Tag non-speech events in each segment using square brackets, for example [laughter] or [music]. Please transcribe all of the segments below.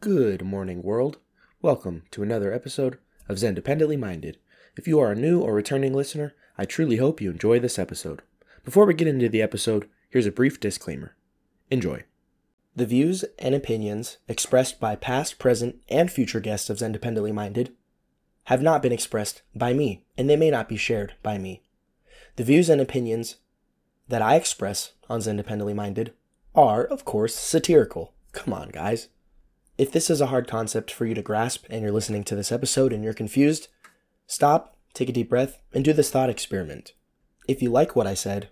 Good morning, world. Welcome to another episode of Xendependently Minded. If you are a new or returning listener, I truly hope you enjoy this episode. Before we get into the episode, here's a brief disclaimer. Enjoy. The views and opinions expressed by past, present, and future guests of Xendependently Minded have not been expressed by me, and they may not be shared by me. The views and opinions that I express on Xendependently Minded are, of course, satirical. Come on, guys. If this is a hard concept for you to grasp and you're listening to this episode and you're confused, stop, take a deep breath, and do this thought experiment. If you like what I said,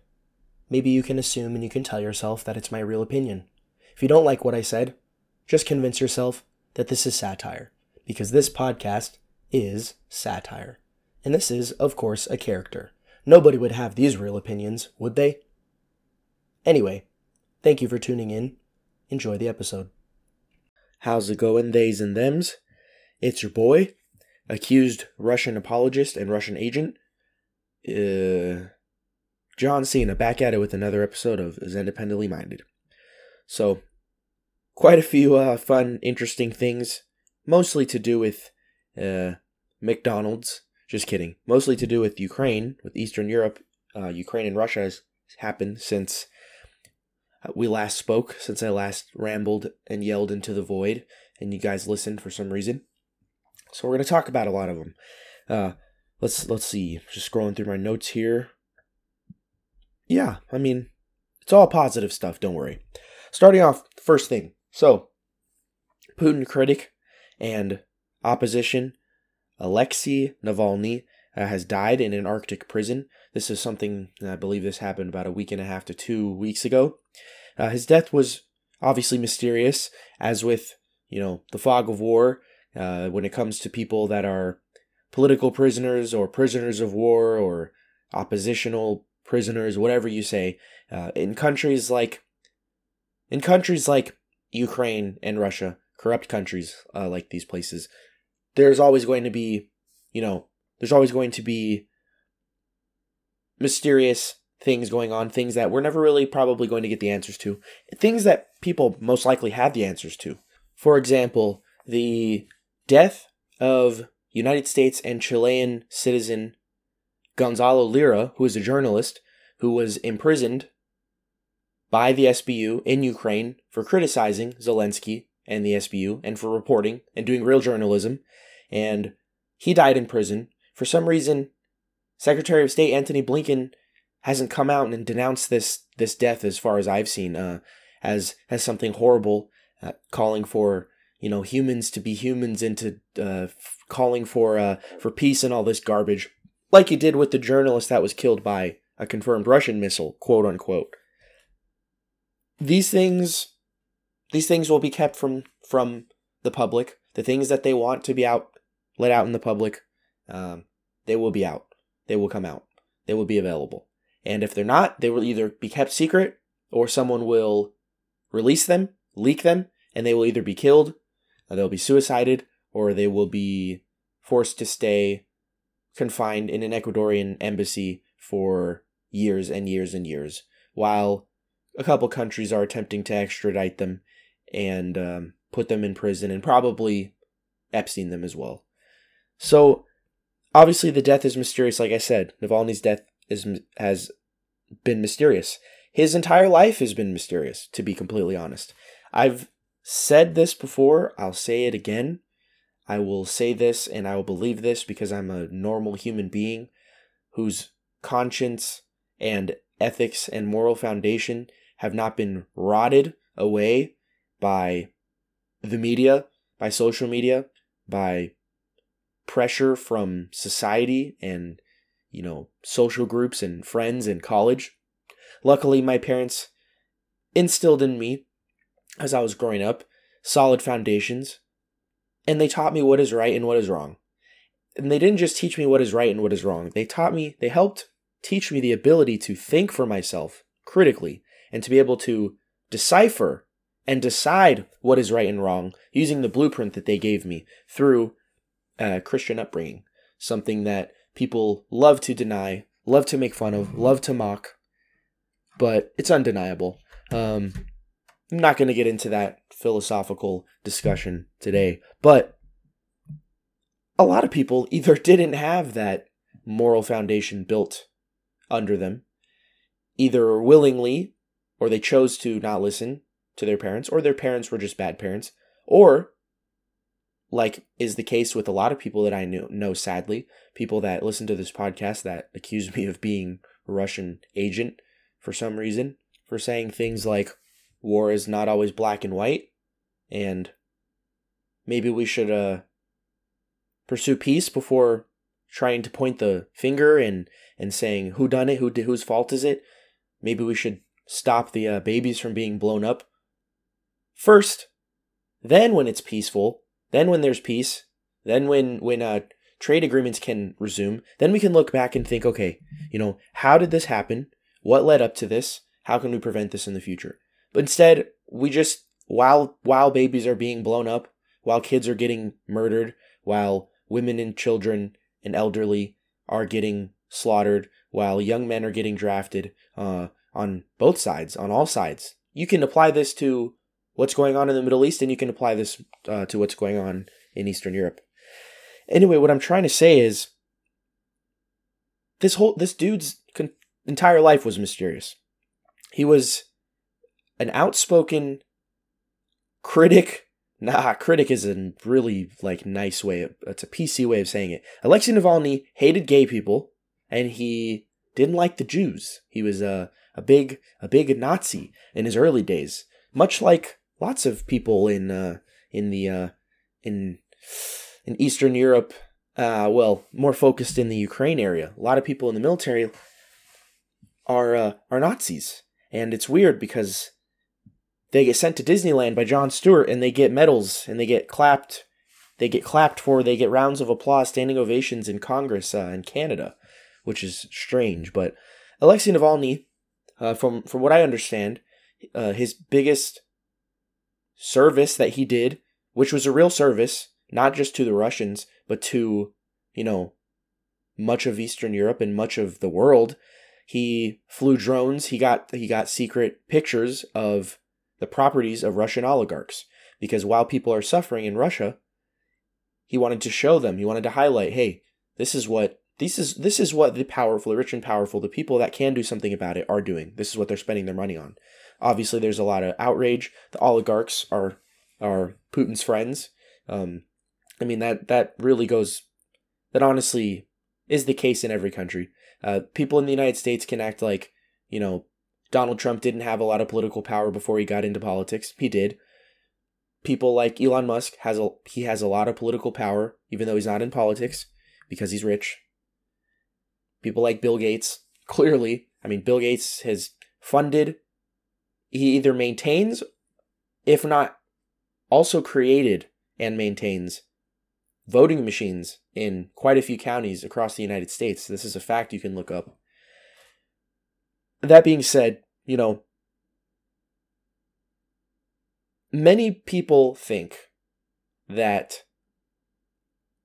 maybe you can assume and you can tell yourself that it's my real opinion. If you don't like what I said, just convince yourself that this is satire, because this podcast is satire. And this is, of course, a character. Nobody would have these real opinions, would they? Anyway, thank you for tuning in. Enjoy the episode. How's it going, theys and thems? It's your boy, accused Russian apologist and Russian agent, uh, John Cena, back at it with another episode of Xendependently Minded. So, quite a few uh, fun, interesting things, mostly to do with uh, McDonald's. Just kidding. Mostly to do with Ukraine, with Eastern Europe. Uh, Ukraine and Russia has happened since we last spoke, since I last rambled and yelled into the void, and you guys listened for some reason. So we're going to talk about a lot of them. Uh, let's let's see. Just scrolling through my notes here. Yeah, I mean, it's all positive stuff. Don't worry. Starting off, first thing. So, Putin critic and opposition Alexei Navalny uh, has died in an Arctic prison. This is something I believe this happened about a week and a half to two weeks ago. Uh, his death was obviously mysterious, as with you know the fog of war. Uh, when it comes to people that are political prisoners or prisoners of war or oppositional prisoners, whatever you say, uh, in countries like in countries like Ukraine and Russia, corrupt countries uh, like these places, there's always going to be, you know, there's always going to be mysterious things going on, things that we're never really probably going to get the answers to, things that people most likely have the answers to. For example, the death of United States and Chilean citizen Gonzalo Lira, who is a journalist who was imprisoned by the SBU in Ukraine for criticizing Zelensky and the SBU and for reporting and doing real journalism. And he died in prison. For some reason, Secretary of State Antony Blinken hasn't come out and denounced this this death as far as I've seen uh, as as something horrible, uh, calling for you know humans to be humans and to uh, f- calling for uh, for peace and all this garbage, like he did with the journalist that was killed by a confirmed Russian missile, quote unquote. These things, these things will be kept from from the public. The things that they want to be out, let out in the public, um, they will be out. They will come out. They will be available. And if they're not, they will either be kept secret or someone will release them, leak them, and they will either be killed, they'll be suicided, or they will be forced to stay confined in an Ecuadorian embassy for years and years and years, while a couple countries are attempting to extradite them and um, put them in prison and probably Epstein them as well. So, obviously, the death is mysterious. Like I said, Navalny's death is has been mysterious. His entire life has been mysterious, to be completely honest. I've said this before. I'll say it again. I will say this and I will believe this because I'm a normal human being whose conscience and ethics and moral foundation have not been rotted away by the media, by social media, by pressure from society and you know social groups and friends in college. Luckily, my parents instilled in me as I was growing up solid foundations, and they taught me what is right and what is wrong. And they didn't just teach me what is right and what is wrong. They taught me, they helped teach me the ability to think for myself critically and to be able to decipher and decide what is right and wrong using the blueprint that they gave me through uh, Christian upbringing. Something that people love to deny, love to make fun of, love to mock, but it's undeniable. Um, I'm not going to get into that philosophical discussion today, but a lot of people [laughs] either didn't have that moral foundation built under them, either willingly or they chose to not listen to their parents, or their parents were just bad parents, or like is the case with a lot of people that I know, know sadly, people that listen to this podcast that accuse [laughs] me of being a Russian agent for some reason, for saying things like war is not always black and white, and maybe we should uh, pursue peace before trying to point the finger and and saying who done it, who whose fault is it. Maybe we should stop the uh, babies from being blown up first. Then, when it's peaceful, then when there's peace, then when when uh, trade agreements can resume, then we can look back and think, okay, you know, how did this happen? What led up to this? How can we prevent this in the future? But instead, we just while while babies are being blown up, while kids are getting murdered, while women and children and elderly are getting slaughtered, while young men are getting drafted uh, on both sides, on all sides. You can apply this to what's going on in the Middle East, and you can apply this uh, to what's going on in Eastern Europe. Anyway, what I'm trying to say is this whole this dude's con- entire life was mysterious. He was an outspoken critic. [laughs] Nah, critic is a really like nice way. Of, it's a PC way of saying it. Alexei Navalny hated gay people, and he didn't like the Jews. He was a a big a big Nazi in his early days, much like lots of people in uh, in the uh, in in Eastern Europe. Uh, well, more focused in the Ukraine area. A lot of people in the military are uh, are Nazis, and it's weird because they get sent to Disneyland by John Stewart, and they get medals, and they get clapped. They get clapped for. They get rounds of applause, standing ovations in Congress uh, in Canada, which is strange. But Alexei Navalny, uh, from from what I understand, uh, his biggest service that he did, which was a real service, not just to the Russians, but to, you know, much of Eastern Europe and much of the world. He flew drones. He got he got secret pictures of the properties of Russian oligarchs because while people are suffering in Russia, he wanted to show them. He wanted to highlight, hey, this is what this is this is what the powerful, the rich and powerful, the people that can do something about it are doing. This is what they're spending their money on. Obviously, there's a lot of outrage. The oligarchs are are Putin's friends. Um, I mean that that really goes. That honestly is the case in every country. Uh, people in the United States can act like you know Donald Trump didn't have a lot of political power before he got into politics. He did. People like Elon Musk has a he has a lot of political power, even though he's not in politics because he's rich. People like Bill Gates, clearly, I mean, Bill Gates has funded he either maintains, if not also created and maintains voting machines in quite a few counties across the United States. This is a fact you can look up. That being said, you know, many people think that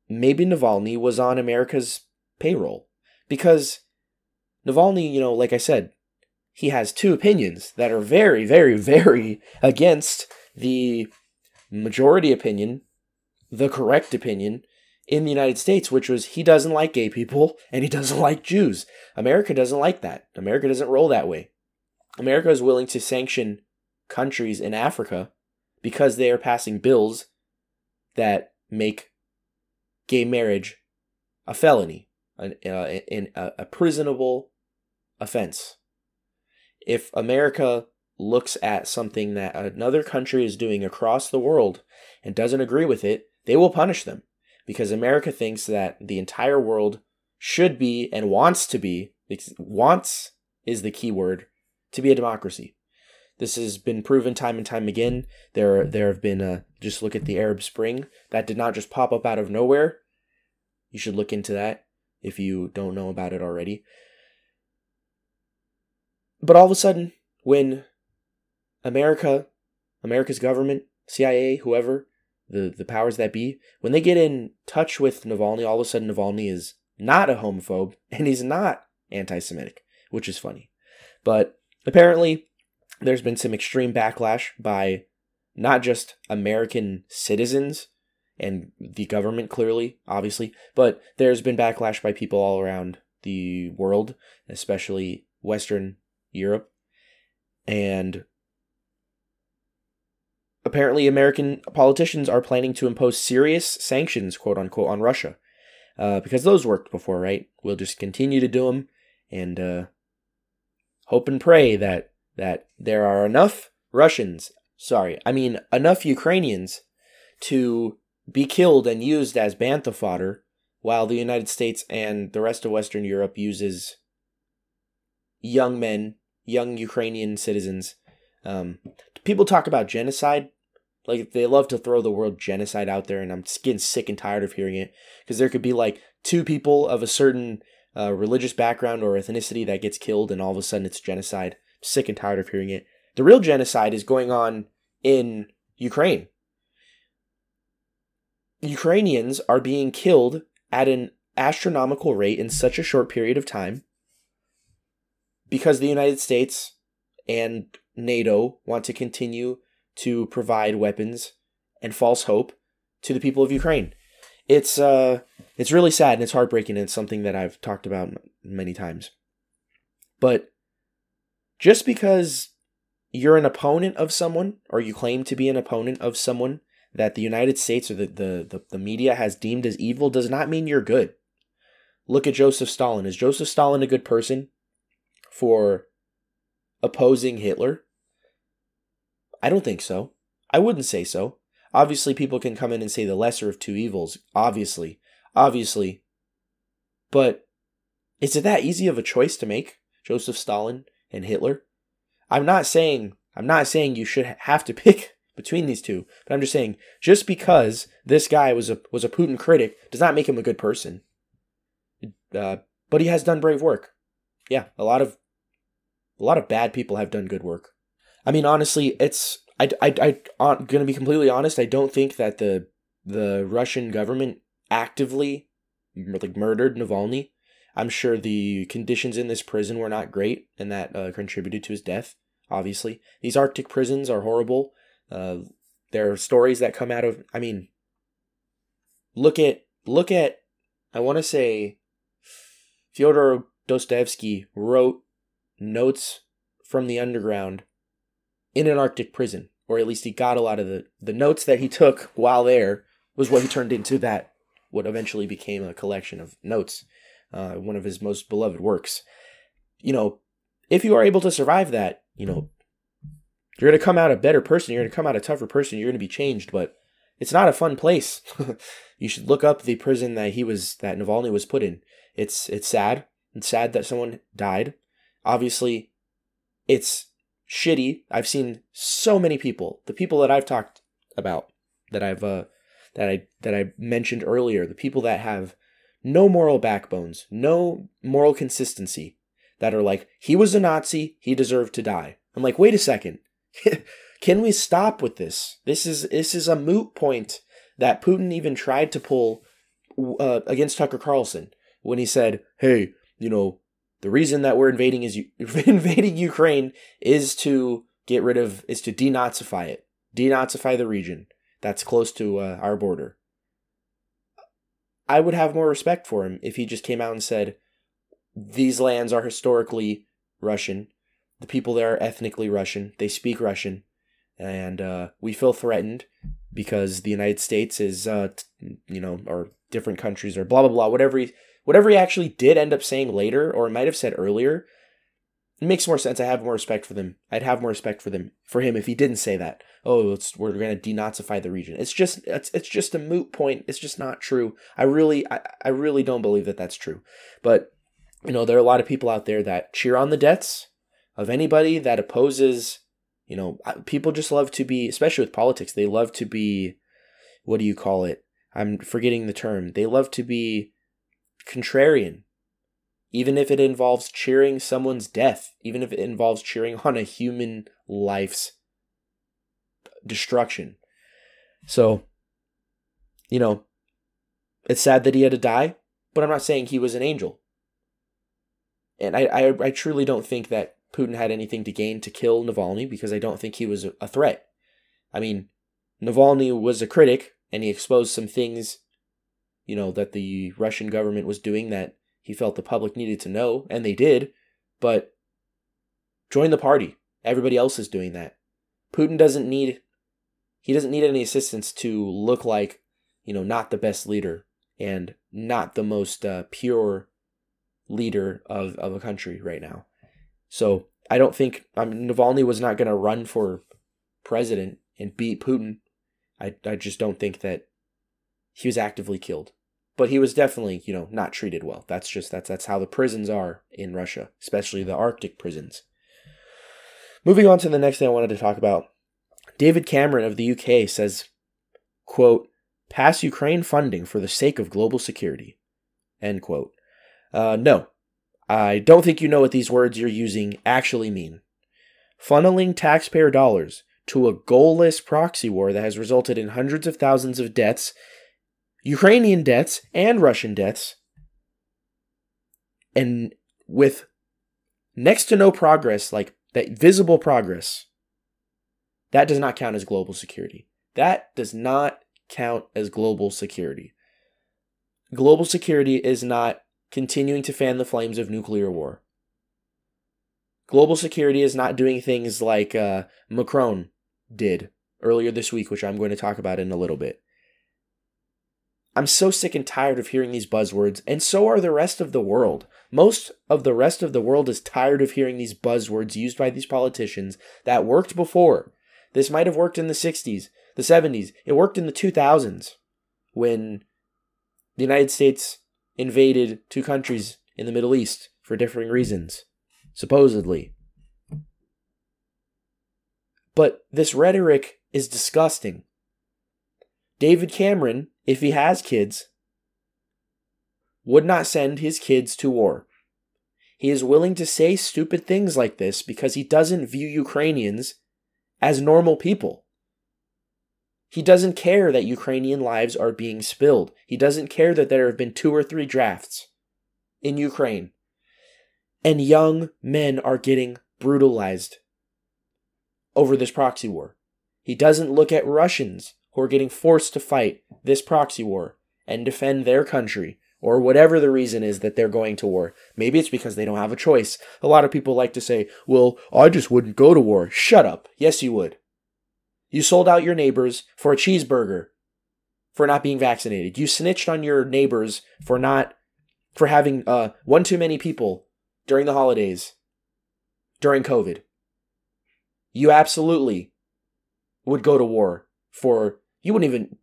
maybe Navalny was on America's payroll because Navalny, you know, like I said, he has two opinions that are very, very, very against the majority opinion, the correct opinion in the United States, which was he doesn't like gay people and he doesn't like Jews. America doesn't like that. America doesn't roll that way. America is willing to sanction countries in Africa because they are passing bills that make gay marriage a felony, an, uh, an, a, a prisonable offense if America looks at something that another country is doing across the world and doesn't agree with it, they will punish them because America thinks that the entire world should be and wants to be wants is the key word to be a democracy. This has been proven time and time again. There, there have been uh, just look at the Arab Spring that did not just pop up out of nowhere. You should look into that if you don't know about it already. But all of a sudden, when America, America's government, CIA, whoever, the, the powers that be, when they get in touch with Navalny, all of a sudden Navalny is not a homophobe and he's not anti Semitic, which is funny. But apparently, there's been some extreme backlash by not just American citizens and the government, clearly, obviously, but there's been backlash by people all around the world, especially Western Europe. And apparently, American politicians are planning to impose serious sanctions, quote unquote, on Russia. Uh, because those worked before, right? We'll just continue to do them and uh, hope and pray that that there are enough Russians, sorry, I mean enough Ukrainians to be killed and used as bantha fodder while the United States and the rest of Western Europe uses young men, young Ukrainian citizens. Um, people talk about genocide. Like they love to throw the word genocide out there, and I'm getting sick and tired of hearing it because there could be like two people of a certain uh, religious background or ethnicity that gets killed, and all of a sudden it's genocide. I'm sick and tired of hearing it. The real genocide is going on in Ukraine. Ukrainians are being killed at an astronomical rate in such a short period of time because the United States and NATO want to continue to provide weapons and false hope to the people of Ukraine. It's uh it's really sad and it's heartbreaking and it's something that I've talked about many times. But just because you're an opponent of someone or you claim to be an opponent of someone that the United States or the, the, the, the media has deemed as evil does not mean you're good. Look at Joseph Stalin. Is Joseph Stalin a good person for opposing Hitler? I don't think so. I wouldn't say so. Obviously, people can come in and say the lesser of two evils. Obviously. Obviously. But is it that easy of a choice to make? Joseph Stalin and Hitler? I'm not saying I'm not saying you should have to [laughs] pick between these two. But I'm just saying, just because this guy was a was a Putin critic does not make him a good person. Uh, but he has done brave work. Yeah, a lot of a lot of bad people have done good work. I mean, honestly, it's I I I am gonna be completely honest. I don't think that the the Russian government actively like murdered Navalny. I'm sure the conditions in this prison were not great, and that uh, contributed to his death. Obviously, these Arctic prisons are horrible. Uh, there are stories that come out of. I mean, look at look at. I want to say, Fyodor Dostoevsky wrote notes from the underground in an Arctic prison, or at least he got a lot of the the notes that he took while there was what he turned into that what eventually became a collection of notes, uh, one of his most beloved works. You know, if you are able to survive that, you know, you're going to come out a better person. You're going to come out a tougher person. You're going to be changed, but it's not a fun place. [laughs] you should look up the prison that he was that Navalny was put in. It's it's sad. It's sad that someone died. Obviously, it's shitty. I've seen so many people, the people that I've talked about, that I've uh, that I that I mentioned earlier, the people that have no moral backbones, no moral consistency, that are like, he was a Nazi, he deserved to die. I'm like, wait a second. [laughs] Can we stop with this? This is this is a moot point that Putin even tried to pull uh, against Tucker Carlson when he said, "Hey, you know, the reason that we're invading is [laughs] invading Ukraine is to get rid of is to denazify it, denazify the region that's close to uh, our border." I would have more respect for him if he just came out and said, "These lands are historically Russian the people there are ethnically Russian. They speak Russian, and uh, we feel threatened because the United States is, uh, t- you know, or different countries or blah blah blah. Whatever he, whatever he actually did end up saying later, or might have said earlier, it makes more sense. I have more respect for them. I'd have more respect for them for him if he didn't say that. Oh, we're going to denazify the region. It's just it's it's just a moot point. It's just not true. I really I, I really don't believe that that's true. But you know, there are a lot of people out there that cheer on the deaths of anybody that opposes, you know, people just love to be, especially with politics, they love to be, what do you call it? I'm forgetting the term. They love to be contrarian, even if it involves cheering someone's death, even if it involves cheering on a human life's destruction. So, you know, it's sad that he had to die, but I'm not saying he was an angel. And I, I, I truly don't think that Putin had anything to gain to kill Navalny because I don't think he was a threat. I mean, Navalny was a critic and he exposed some things, you know, that the Russian government was doing that he felt the public needed to know, and they did, but join the party. Everybody else is doing that. Putin doesn't need he doesn't need any assistance to look like, you know, not the best leader and not the most uh, pure leader of, of a country right now. So I don't think I mean, Navalny was not going to run for president and beat Putin. I, I just don't think that he was actively killed. But he was definitely, you know, not treated well. That's just that's that's how the prisons are in Russia, especially the Arctic prisons. Moving on to the next thing I wanted to talk about. David Cameron of the UK says, quote, pass Ukraine funding for the sake of global security. End quote. Uh, no, I don't think you know what these words you're using actually mean. Funneling taxpayer dollars to a goalless proxy war that has resulted in hundreds of thousands of deaths, Ukrainian deaths and Russian deaths, and with next to no progress, like that visible progress, that does not count as global security. That does not count as global security. Global security is not continuing to fan the flames of nuclear war. Global security is not doing things like uh, Macron did earlier this week, which I'm going to talk about in a little bit. I'm so sick and tired of hearing these buzzwords, and so are the rest of the world. Most of the rest of the world is tired of hearing these buzzwords used by these politicians that worked before. This might have worked in the 60s, the 70s, it worked in the 2000s when the United States invaded two countries in the Middle East for differing reasons, supposedly. But this rhetoric is disgusting. David Cameron, if he has kids, would not send his kids to war. He is willing to say stupid things like this because he doesn't view Ukrainians as normal people. He doesn't care that Ukrainian lives are being spilled. He doesn't care that there have been two or three drafts in Ukraine. And young men are getting brutalized over this proxy war. He doesn't look at Russians who are getting forced to fight this proxy war and defend their country or whatever the reason is that they're going to war. Maybe it's because they don't have a choice. A lot of people like to say, well, I just wouldn't go to war. Shut up. Yes, you would. You sold out your neighbors for a cheeseburger for not being vaccinated. You snitched on your neighbors for not for having uh, one too many people during the holidays during COVID. You absolutely would go to war for you wouldn't even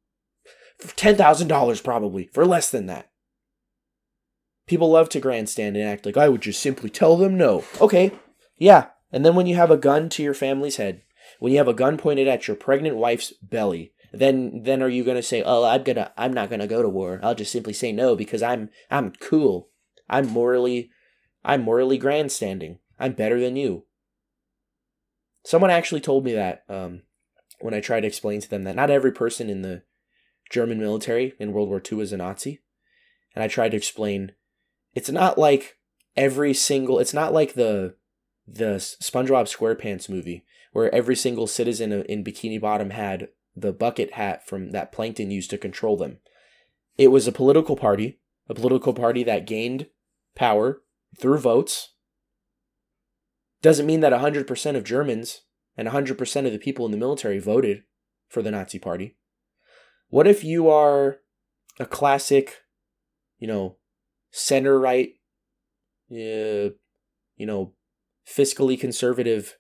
ten thousand dollars probably for less than that. People love to grandstand and act like I would just simply tell them no. Okay, yeah. And then when you have a gun to your family's head, when you have a gun pointed at your pregnant wife's belly, then then are you gonna say, "Oh, I'm gonna, I'm not gonna go to war. I'll just simply say no because I'm, I'm cool. I'm morally, I'm morally grandstanding. I'm better than you." Someone actually told me that um, when I tried to explain to them that not every person in the German military in World War II was a Nazi, and I tried to explain it's not like every single it's not like the the SpongeBob SquarePants movie where every single citizen in Bikini Bottom had the bucket hat from that Plankton used to control them. It was a political party, a political party that gained power through votes. Doesn't mean that 100% of Germans and 100% of the people in the military voted for the Nazi party. What if you are a classic, you know, center right, uh, you know, fiscally conservative.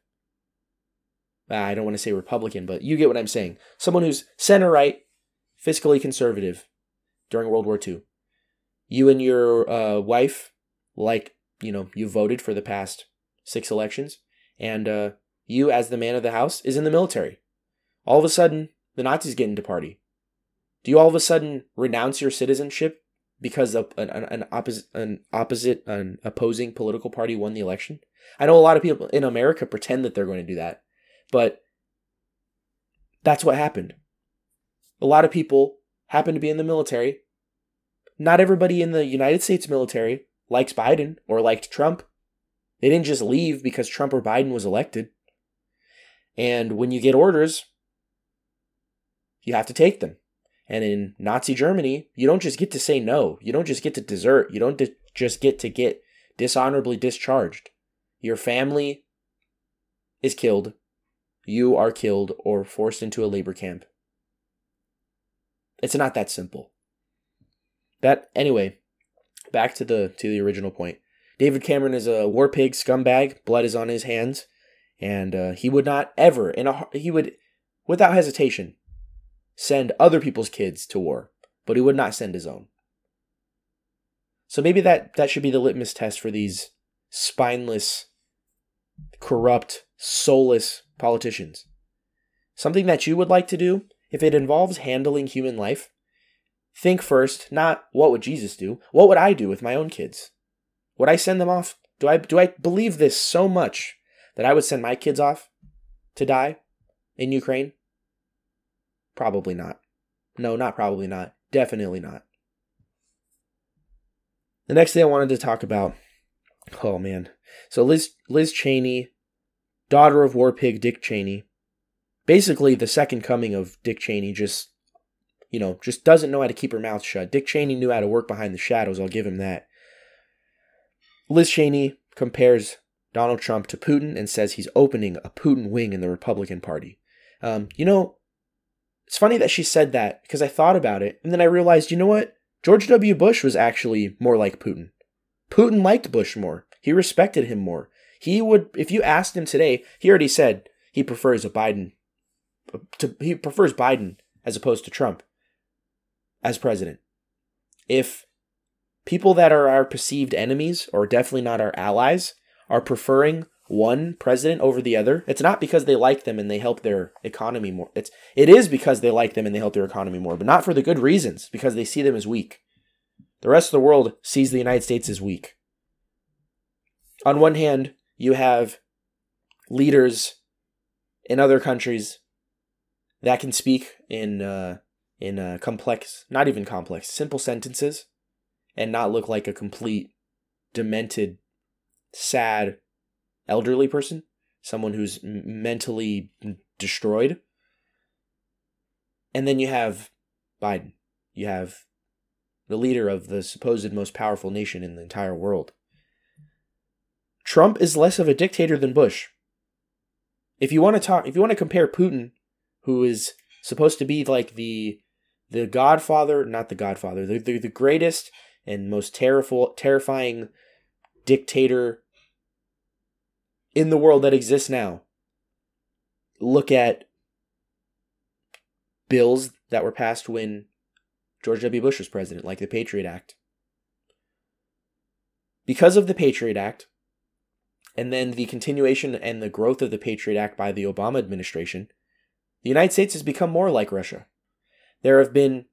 Ah, I don't want to say Republican, but you get what I'm saying. Someone who's center right, fiscally conservative during World War II. You and your uh, wife, like, you know, you voted for the past six elections, and uh, you, as the man of the house, is in the military. All of a sudden, the Nazis get into party. Do you all of a sudden renounce your citizenship because an, an, opposite an opposite an opposing political party won the election. I know a lot of people in America pretend that they're going to do that, but that's what happened. A lot of people happen to be in the military. Not everybody in the United States military likes Biden or liked Trump. They didn't just leave because Trump or Biden was elected. And when you get orders, you have to take them. And in Nazi Germany, you don't just get to say no. You don't just get to desert. You don't just get to get dishonorably discharged. Your family is killed. You are killed or forced into a labor camp. It's not that simple. That anyway, back to the to the original point. David Cameron is a war pig scumbag. Blood is on his hands, and uh, he would not ever in a he would without hesitation send other people's kids to war, but he would not send his own. So maybe that that should be the litmus test for these spineless, corrupt, soulless politicians. Something that you would like to do if it involves handling human life, think first not what would Jesus do, what would I do with my own kids? Would I send them off? Do I do I believe this so much that I would send my kids off to die in Ukraine? Probably not. No, not probably not. Definitely not. The next thing I wanted to talk about, oh man. So Liz Liz Cheney, daughter of war pig Dick Cheney, basically the second coming of Dick Cheney just you know, just doesn't know how to keep her mouth shut. Dick Cheney knew how to work behind the shadows, I'll give him that. Liz Cheney compares Donald Trump to Putin and says he's opening a Putin wing in the Republican Party. Um, you know, it's funny that she said that because I thought about it and then I realized, you know what? George W. Bush was actually more like Putin. Putin liked Bush more. He respected him more. He would, if you asked him today, he already said he prefers a Biden to he prefers Biden as opposed to Trump as president. If people that are our perceived enemies or definitely not our allies are preferring one president over the other, it's not because they like them and they help their economy more. It's it is because they like them and they help their economy more, but not for the good reasons because they see them as weak. The rest of the world sees the United States as weak. On one hand, you have leaders in other countries that can speak in uh, in uh, complex, not even complex, simple sentences, and not look like a complete demented, sad, elderly person, someone who's mentally destroyed. And then you have Biden. You have the leader of the supposed most powerful nation in the entire world. Trump is less of a dictator than Bush. If you want to talk, if you want to compare Putin who is supposed to be like the the godfather, not the godfather, the, the, the greatest and most terriful, terrifying dictator in the world that exists now. Look at bills that were passed when George W. Bush was president, like the Patriot Act. Because of the Patriot Act, and then the continuation and the growth of the Patriot Act by the Obama administration, the United States has become more like Russia. There have been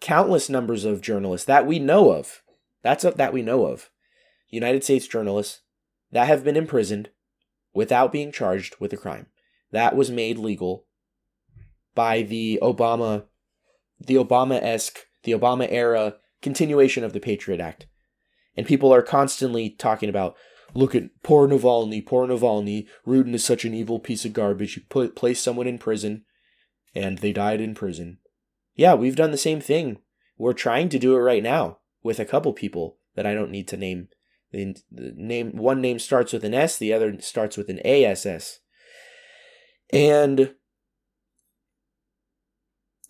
countless numbers of journalists that we know of. That's a, that we know of. United States journalists that have been imprisoned without being charged with a crime. That was made legal by the Obama the Obama-esque, the Obama era continuation of the Patriot Act. And people are constantly talking about look at poor Navalny, poor Navalny. Putin is such an evil piece of garbage. He put placed someone in prison, and they died in prison. Yeah, we've done the same thing. We're trying to do it right now with a couple people that I don't need to name. The, name one name starts with an S, the other starts with an ASS. And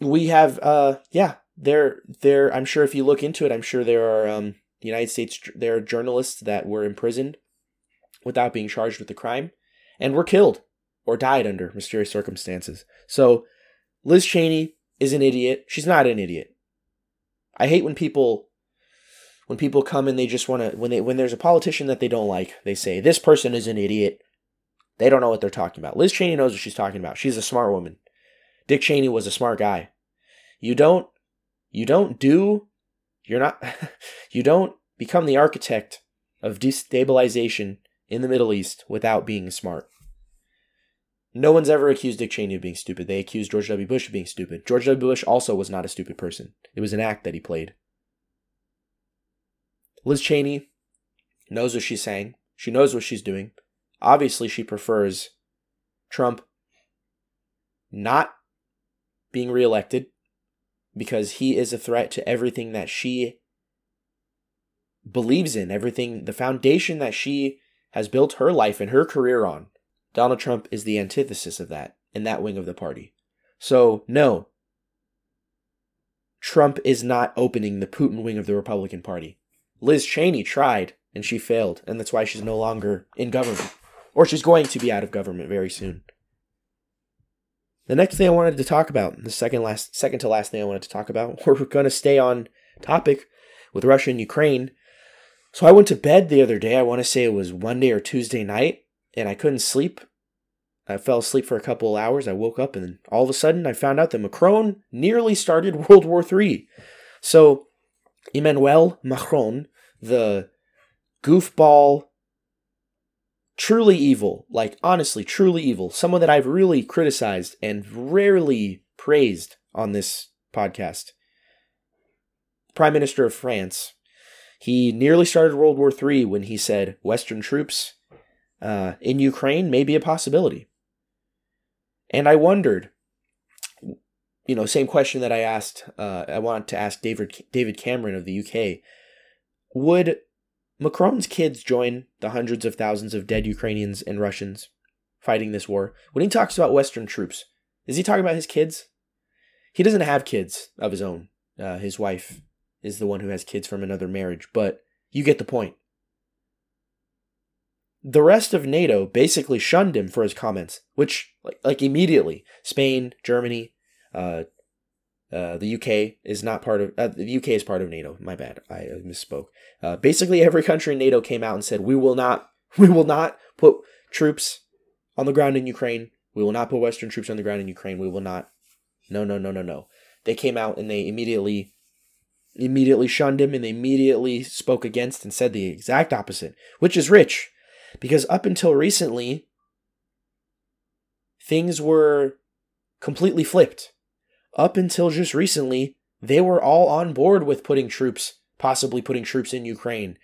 we have uh yeah, there there I'm sure if you look into it, I'm sure there are um the United States there are journalists that were imprisoned without being charged with the crime and were killed or died under mysterious circumstances. So Liz Cheney is an idiot. She's not an idiot. I hate when people when people come and they just want to when they when there's a politician that they don't like, they say this person is an idiot. They don't know what they're talking about. Liz Cheney knows what she's talking about. She's a smart woman. Dick Cheney was a smart guy. You don't you don't do you're not [laughs] you don't become the architect of destabilization in the Middle East without being smart. No one's ever accused Dick Cheney of being stupid. They accused George W. Bush of being stupid. George W. Bush also was not a stupid person. It was an act that he played. Liz Cheney knows what she's saying. She knows what she's doing. Obviously, she prefers Trump not being reelected because he is a threat to everything that she believes in, everything, the foundation that she has built her life and her career on. Donald Trump is the antithesis of that in that wing of the party. So, no, Trump is not opening the Putin wing of the Republican Party. Liz Cheney tried and she failed, and that's why she's no longer in government. Or she's going to be out of government very soon. The next thing I wanted to talk about, the second last second to last thing I wanted to talk about, [laughs] we're going to stay on topic with Russia and Ukraine. So I went to bed the other day. I want to say it was Monday or Tuesday night, and I couldn't sleep. I fell asleep for a couple of hours. I woke up, and all of a sudden, I found out that Macron nearly started [laughs] World War III. So Emmanuel Macron, the goofball, truly evil, like honestly, truly evil, someone that I've really criticized and rarely praised on this podcast. Prime Minister of France. He nearly started World War III when he said Western troops uh, in Ukraine may be a possibility. And I wondered, you know, same question that I asked, uh, I wanted to ask David David Cameron of the UK. Would Macron's kids join the hundreds of thousands of dead Ukrainians and Russians fighting this war. When he talks about Western troops, is he talking about his kids? He doesn't have kids of his own. Uh, his wife is the one who has kids from another marriage, but you get the point. The rest of NATO basically shunned him for his comments, which, like, like immediately, Spain, Germany, uh, uh, the UK is not part of uh, the UK is part of NATO. My bad, I misspoke. Uh, basically, every country in NATO came out and said we will not, [laughs] we will not put troops on the ground in Ukraine. We will not put Western troops on the ground in Ukraine. We will not. No, no, no, no, no. They came out and they immediately, immediately shunned him and they immediately spoke against and said the exact opposite, which is rich, because up until recently, things were completely flipped up until just recently, they were all on board with putting troops, possibly putting troops in Ukraine.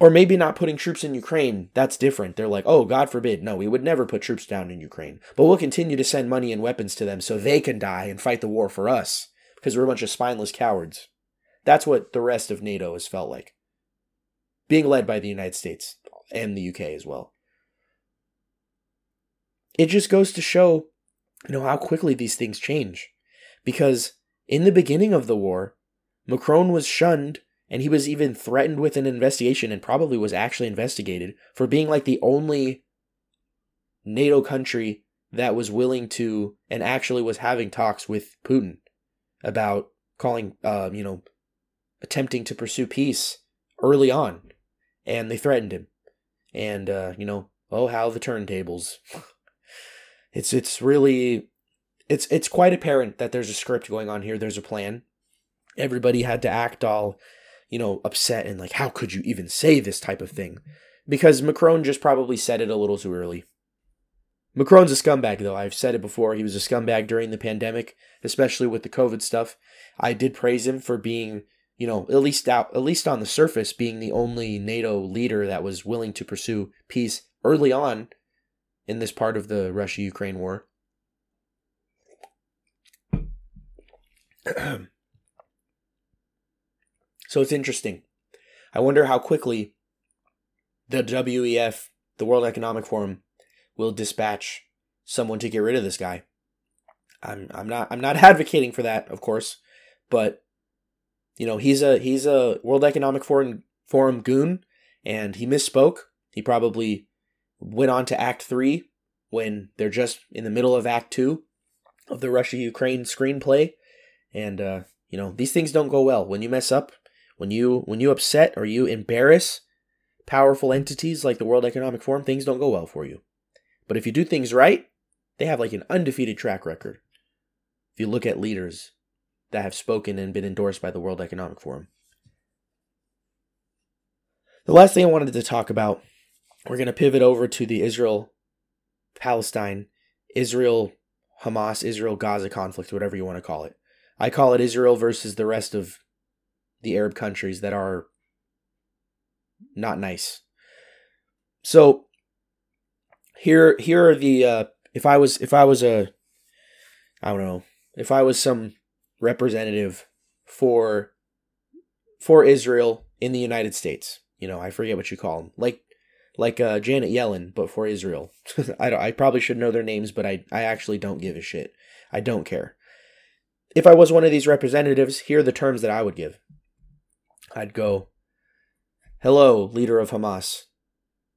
Or maybe not putting troops in Ukraine. That's different. They're like, oh, God forbid. No, we would never put troops down in Ukraine. But we'll continue to send money and weapons to them so they can die and fight the war for us because we're a bunch of spineless cowards. That's what the rest of NATO has felt like. Being led by the United States and the UK as well. It just goes to show you know how quickly these things change. Because in the beginning of the war, Macron was shunned and he was even threatened with an investigation and probably was actually investigated for being like the only NATO country that was willing to and actually was having talks with Putin about calling, uh, you know, attempting to pursue peace early on. And they threatened him. And, uh, you know, oh, how the turntables. [laughs] It's it's really it's it's quite apparent that there's a script going on here. There's a plan. Everybody had to act all, you know, upset and like, how could you even say this type of thing? Because Macron just probably said it a little too early. Macron's a scumbag, though. I've said it before. He was a scumbag during the pandemic, especially with the COVID stuff. I did praise him for being, you know, at least out, at least on the surface, being the only NATO leader that was willing to pursue peace early on in this part of the Russia Ukraine war. [clears throat] so it's interesting. I wonder how quickly the WEF, the World Economic Forum, will dispatch someone to get rid of this guy. I'm I'm not I'm not [laughs] advocating for that, of course, but you know, he's a he's a World Economic Forum Forum goon and he misspoke. He probably went on to Act 3 when they're just in the middle of Act 2 of the Russia Ukraine screenplay. And, uh, you know, these things don't go well. When you mess up, when you when you upset or you embarrass powerful entities like the World Economic Forum, things don't go well for you. But if you do things right, they have like an undefeated track record. If you look at leaders that have spoken and been endorsed by the World Economic Forum. The last thing I wanted to talk about we're going to pivot over to the Israel Palestine, Israel Hamas, Israel Gaza conflict, whatever you want to call it. I call it Israel versus the rest of the Arab countries that are not nice. So here here are the uh if I was if I was a I don't know, if I was some representative for for Israel in the United States, you know, I forget what you call them. Like like uh, Janet Yellen, but for Israel. [laughs] I don't, I probably should know their names, but I I actually don't give a shit. I don't care. If I was one of these representatives, here are the terms that I would give. I'd go, "Hello, leader of Hamas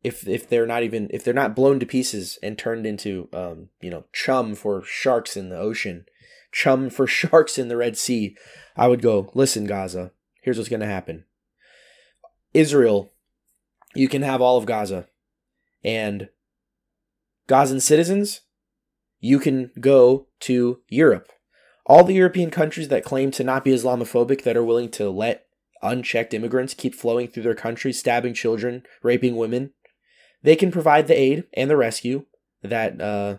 if if they're not even if they're not blown to pieces and turned into um, you know chum for sharks in the ocean, chum for [laughs] sharks in the Red Sea, I would go listen Gaza. Here's what's going to happen. Israel, you can have all of Gaza, and Gazan citizens, you can go to Europe. All the European countries that claim to not be Islamophobic that are willing to let unchecked immigrants keep flowing through their country, stabbing children, raping women, they can provide the aid and the rescue that uh,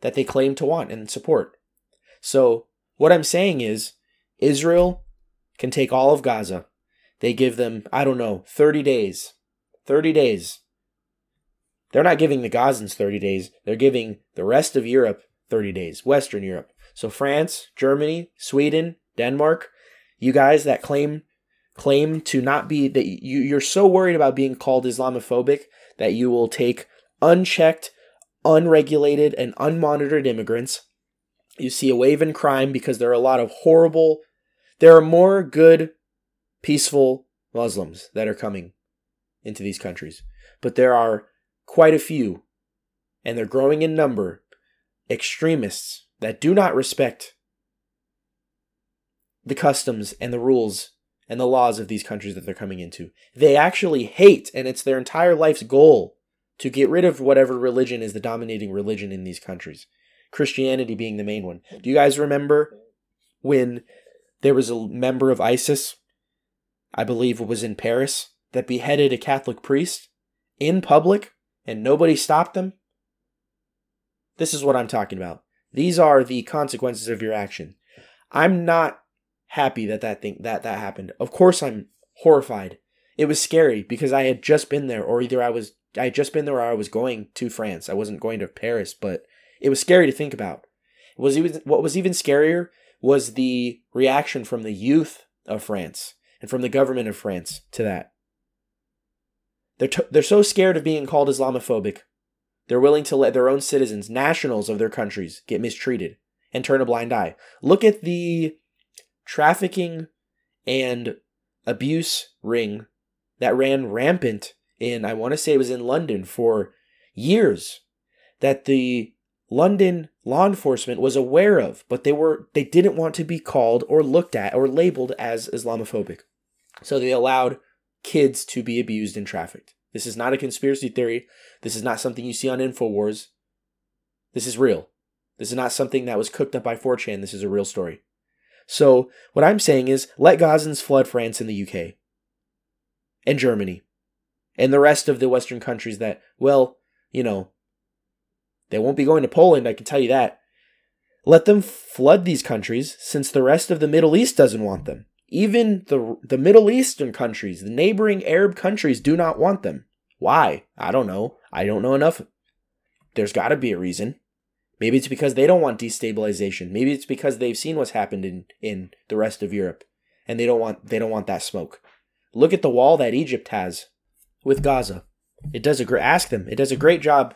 that they claim to want and support. So what I'm saying is Israel can take all of Gaza. They give them, I don't know, 30 days. 30 days. They're not giving the Gazans 30 days. They're giving the rest of Europe 30 days, Western Europe. So France, Germany, Sweden, Denmark, you guys that claim claim to not be that you, you're so worried about being called Islamophobic that you will take unchecked, unregulated, and unmonitored immigrants. You see a wave in crime because there are a lot of horrible, there are more good, peaceful Muslims that are coming into these countries. But there are quite a few, and they're growing in number, extremists that do not respect the customs and the rules and the laws of these countries that they're coming into. They actually hate, and it's their entire life's goal to get rid of whatever religion is the dominating religion in these countries. Christianity being the main one. Do you guys remember when there was a member of ISIS, I believe it was in Paris, that beheaded a Catholic priest in public and nobody stopped them? This is what I'm talking about. These are the consequences of your action. I'm not happy that that thing that that happened. Of course I'm horrified. It was scary because I had just been there or either I was I had just been there or I was going to France. I wasn't going to Paris, but it was scary to think about. It was even what was even scarier was the reaction from the youth of France and from the government of France to that. They're, t- they're so scared of being called Islamophobic. They're willing to let their own citizens, nationals of their countries, get mistreated and turn a blind eye. Look at the trafficking and abuse ring that ran rampant in, I want to say it was in London for years, that the London law enforcement was aware of, but they were they didn't want to be called or looked at or labeled as Islamophobic. So they allowed kids to be abused and trafficked. This is not a conspiracy theory. This is not something you see on InfoWars. This is real. This is not something that was cooked up by 4chan. This is a real story. So what I'm saying is let Gazans flood France and the UK and Germany and the rest of the Western countries that, well, you know, they won't be going to Poland, I can tell you that. Let them flood these countries since the rest of the Middle East doesn't want them. Even the, the Middle Eastern countries, the neighboring Arab countries, do not want them. Why? I don't know. I don't know enough. There's got to be a reason. Maybe it's because they don't want destabilization. Maybe it's because they've seen what's happened in, in the rest of Europe and they don't want they don't want that smoke. Look at the wall that Egypt has with Gaza. It does a great ask them. It does a great job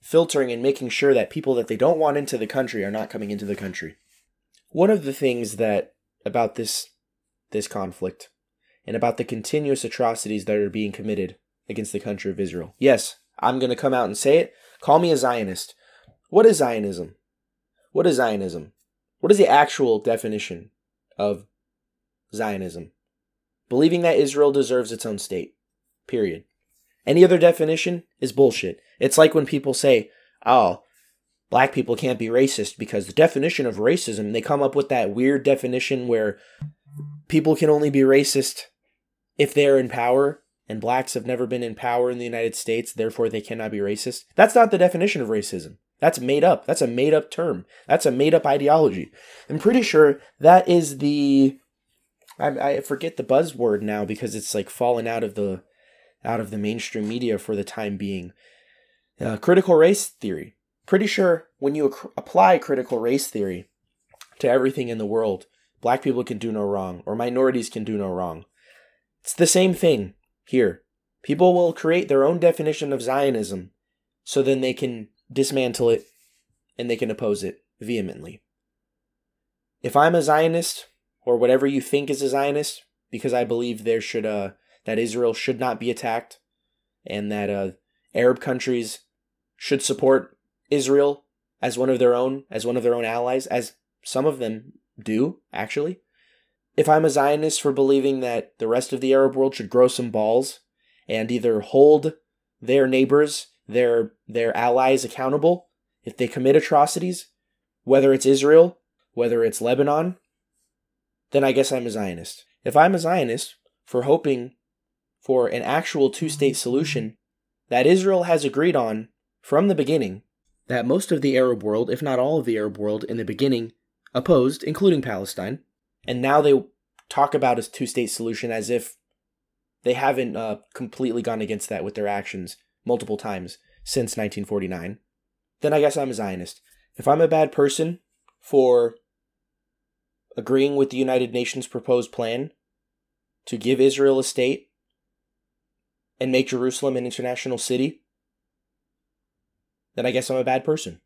filtering and making sure that people that they don't want into the country are not coming into the country. One of the things that about this this conflict and about the continuous atrocities that are being committed against the country of Israel. Yes, I'm going to come out and say it. Call me a Zionist. What is Zionism? What is Zionism? What is the actual definition of Zionism? Believing that Israel deserves its own state. Period. Any other definition is bullshit. It's like when people say, oh, black people can't be racist because the definition of racism, they come up with that weird definition where people can only be racist if they're in power and blacks have never been in power in the United States, therefore they cannot be racist. That's not the definition of racism. That's made up. That's a made up term. That's a made up ideology. I'm pretty sure that is the. I, forget the buzzword now because it's like fallen out of the out of the mainstream media for the time being. Uh, critical race theory. Pretty sure when you ac- apply critical race theory to everything in the world, black people can do no wrong, or minorities can do no wrong. It's the same thing here. People will create their own definition of Zionism so then they can dismantle it and they can oppose it vehemently. If I'm a Zionist, or whatever you think is a Zionist, because I believe there should uh that Israel should not be attacked and that uh Arab countries should support Israel as one of their own, as one of their own allies, as some of them do, actually. If I'm a Zionist for believing that the rest of the Arab world should grow some balls and either hold their neighbors, their their allies accountable if they commit atrocities, whether it's Israel, whether it's Lebanon, then I guess I'm a Zionist. If I'm a Zionist for hoping for an actual two state solution that Israel has agreed on from the beginning, that most of the Arab world, if not all of the Arab world in the beginning, opposed, including Palestine, and now they talk about a two state solution as if they haven't uh, completely gone against that with their actions multiple times since 1949, then I guess I'm a Zionist. If I'm a bad person for agreeing with the United Nations proposed plan to give Israel a state and make Jerusalem an international city, then I guess I'm a bad person.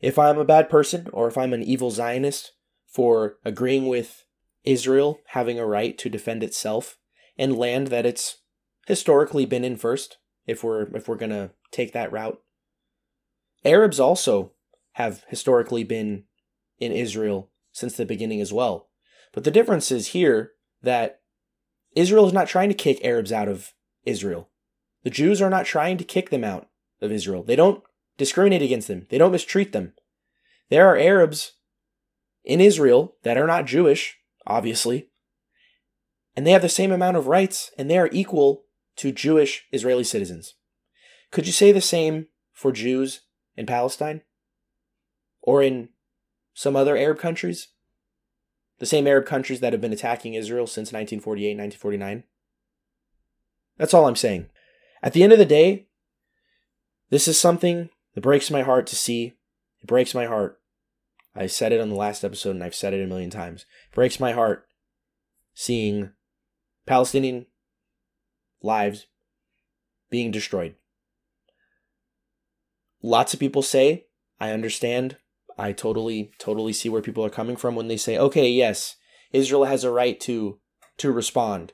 If I'm a bad person, or if I'm an evil Zionist for agreeing with Israel having a right to defend itself and land that it's historically been in first, if we're if we're gonna take that route. Arabs also have historically been in Israel since the beginning as well. But the difference is here that Israel is not trying to kick Arabs out of Israel. The Jews are not trying to kick them out of Israel. They don't discriminate against them, they don't mistreat them. There are Arabs in Israel that are not Jewish, obviously, and they have the same amount of rights and they are equal to Jewish Israeli citizens. Could you say the same for Jews in Palestine? Or in some other Arab countries? The same Arab countries that have been attacking Israel since 1948, 1949? That's all I'm saying. At the end of the day, this is something that breaks my heart to see. It breaks my heart. I said it on the last episode and I've said it a million times. It breaks my heart seeing Palestinian lives being destroyed. Lots of people say, I understand. I totally, totally see where people are coming from when they say, okay, yes, Israel has a right to to respond.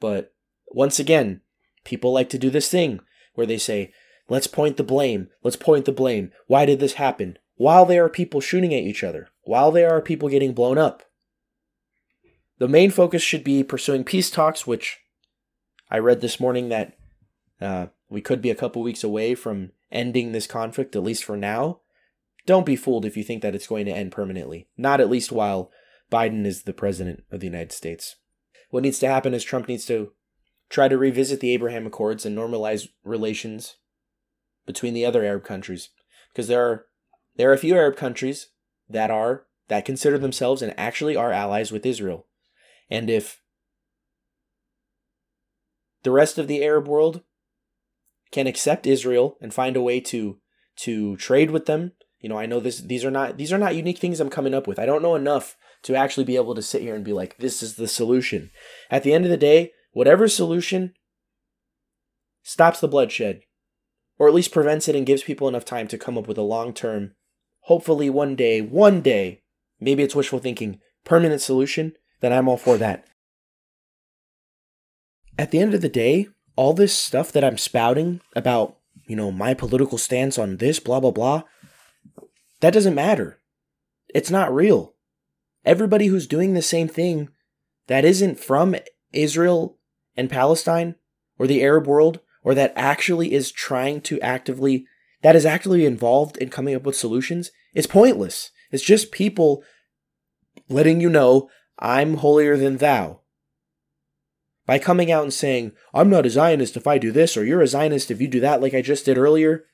But once again, people like to do this thing where they say, let's point the blame, let's point the blame. Why did this happen? While there are people shooting at each other, while there are people getting blown up. The main focus should be pursuing peace talks, which I read this morning that uh, we could be a couple weeks away from ending this conflict, at least for now. Don't be fooled if you think that it's going to end permanently. Not at least while Biden is the president of the United States. What needs to happen is Trump needs to try to revisit the Abraham Accords and normalize relations between the other Arab countries because there are there are a few Arab countries that are that consider themselves and actually are allies with Israel. And if the rest of the Arab world can accept Israel and find a way to to trade with them, you know, I know this these are not these are not unique things I'm coming up with. I don't know enough to actually be able to sit here and be like this is the solution. At the end of the day, whatever solution stops the bloodshed or at least prevents it and gives people enough time to come up with a long-term hopefully one day, one day, maybe it's wishful thinking, permanent solution then I'm all for that. At the end of the day, all this stuff that I'm spouting about, you know, my political stance on this, blah, blah, blah, that doesn't matter. It's not real. Everybody who's doing the same thing that isn't from Israel and Palestine or the Arab world or that actually is trying to actively, that is actively involved in coming up with solutions, is pointless. It's just people letting you know I'm holier than thou. By coming out and saying, I'm not a Zionist if I do this, or you're a Zionist if you do that, like I just did earlier,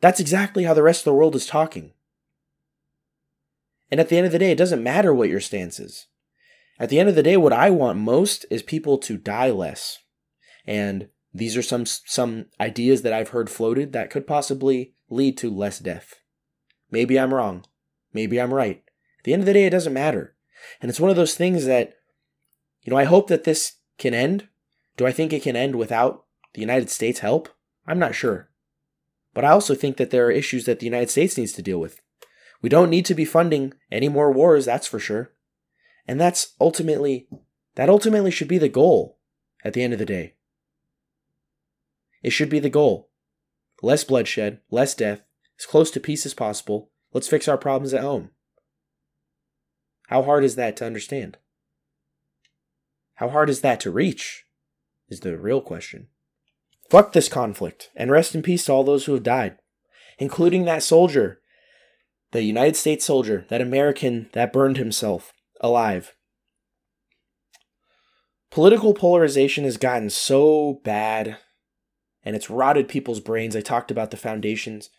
that's exactly how the rest of the world is talking. And at the end of the day, it doesn't matter what your stance is. At the end of the day, what I want most is people to die less. And these are some some ideas that I've heard floated that could possibly lead to less death. Maybe I'm wrong. Maybe I'm right. At the end of the day, it doesn't matter. And it's one of those things that, you know, I hope that this can end. Do I think it can end without the United States help? I'm not sure. But I also think that there are issues that the United States needs to deal with. We don't need to be funding any more wars, that's for sure. And that's ultimately, that ultimately should be the goal at the end of the day. It should be the goal. Less bloodshed, less death, as close to peace as possible. Let's fix our problems at home. How hard is that to understand? How hard is that to reach? Is the real question. Fuck this conflict, and rest in peace to all those who have died, including that soldier, the United States soldier, that American that burned himself alive. Political polarization has gotten so bad and it's rotted people's brains. I talked about the foundations.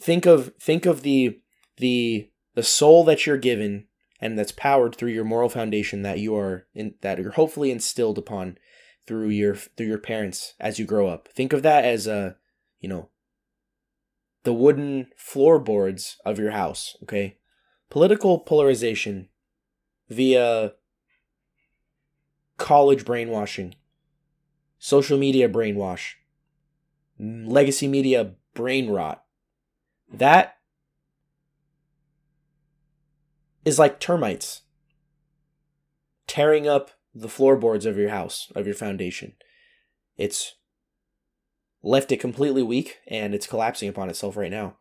Think of think of the the the soul that you're given and that's powered through your moral foundation that you are in that you're hopefully instilled upon through your through your parents as you grow up. Think of that as a, you know, the wooden floorboards of your house, okay? Political polarization via college brainwashing, social media brainwash, legacy media brain rot. That is like termites tearing up the floorboards of your house, of your foundation. It's left it completely weak and it's collapsing upon itself right now.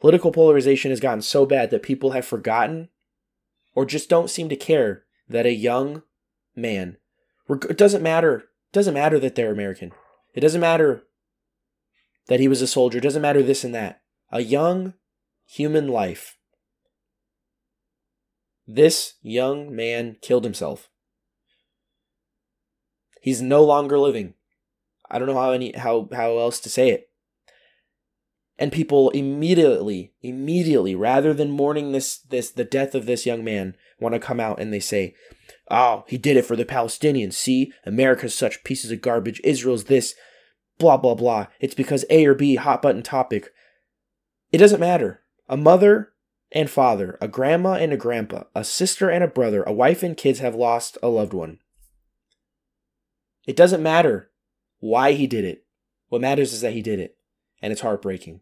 Political polarization has gotten so bad that people have forgotten or just don't seem to care that a young man it doesn't matter it doesn't matter that they're American. It doesn't matter that he was a soldier. Doesn't matter this and that. A young human life. This young man killed himself. He's no longer living. I don't know how any how how else to say it. And people immediately, immediately, rather than mourning this this the death of this young man, want to come out and they say, "Oh, he did it for the Palestinians. See, America's such pieces of garbage. Israel's this, blah blah blah. It's because A or B, hot button topic. It doesn't matter. A mother and father, a grandma and a grandpa, a sister and a brother, a wife and kids have lost a loved one. It doesn't matter why he did it. What matters is that he did it, and it's heartbreaking.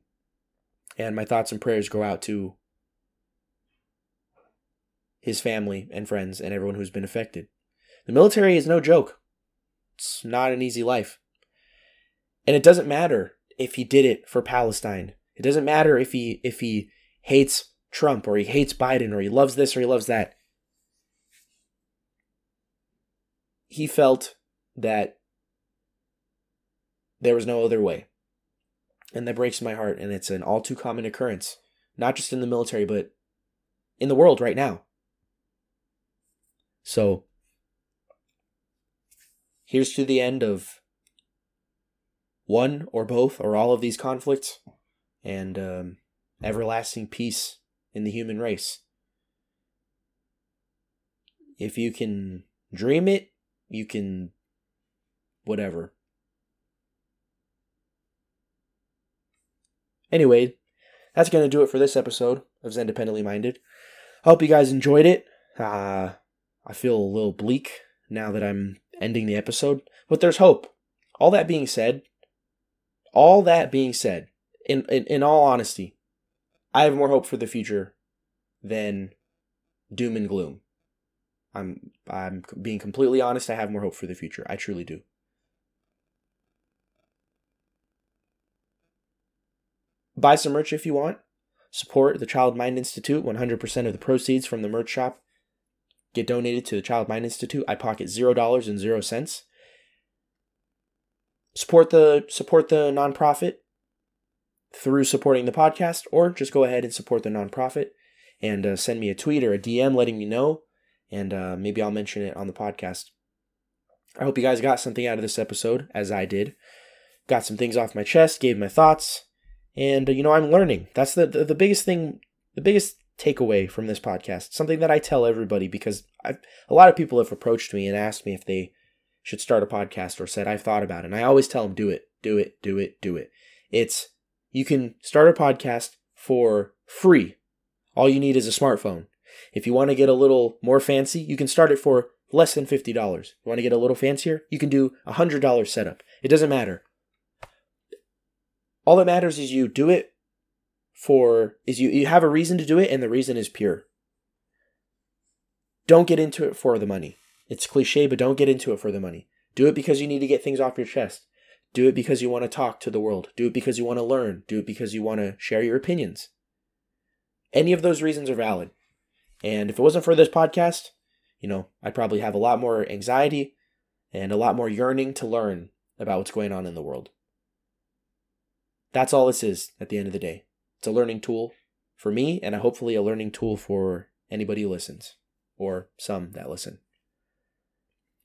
And my thoughts and prayers go out to his family and friends and everyone who's been affected. The military is no joke. It's not an easy life. And it doesn't matter if he did it for Palestine. It doesn't matter if he if he hates Trump or he hates Biden or he loves this or he loves that. He felt that there was no other way. And that breaks my heart, and it's an all too common occurrence, not just in the military, but in the world right now. So, here's to the end of one or both or all of these conflicts and um, everlasting peace in the human race. If you can dream it, you can whatever. Anyway, that's going to do it for this episode of Xendependently Minded. Hope you guys enjoyed it. Uh, I feel a little bleak now that I'm ending the episode, but there's hope. All that being said, all that being said, in, in, in all honesty, I have more hope for the future than doom and gloom. I'm I'm being completely honest, I have more hope for the future. I truly do. Buy some merch if you want. Support the Child Mind Institute. 100% of the proceeds from the merch shop get donated to the Child Mind Institute. I pocket zero dollars and zero cents. Support the support the nonprofit through supporting the podcast, or just go ahead and support the nonprofit and uh, send me a tweet or a DM letting me know, and uh, maybe I'll mention it on the podcast. I hope you guys got something out of this episode, as I did. Got some things off my chest, gave my thoughts, and uh, you know I'm learning. That's the, the the biggest thing, the biggest takeaway from this podcast. Something that I tell everybody because I've, a lot of people have approached me and asked me if they should start a podcast or said I've thought about it. And I always tell them do it, do it, do it, do it. It's you can start a podcast for free. All you need is a smartphone. If you want to get a little more fancy, you can start it for less than $50. You want to get a little fancier? You can do a $100 setup. It doesn't matter. All that matters is you do it for is you you have a reason to do it and the reason is pure. Don't get into it for the money. It's cliche, but don't get into it for the money. Do it because you need to get things off your chest. Do it because you want to talk to the world. Do it because you want to learn. Do it because you want to share your opinions. Any of those reasons are valid. And if it wasn't for this podcast, you know, I'd probably have a lot more anxiety and a lot more yearning to learn about what's going on in the world. That's all this is at the end of the day. It's a learning tool for me, and hopefully a learning tool for anybody who listens, or some that listen.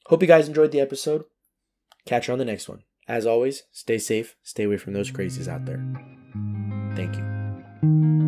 Hope you guys enjoyed the episode. Catch you on the next one. As always, stay safe, stay away from those crazies out there. Thank you.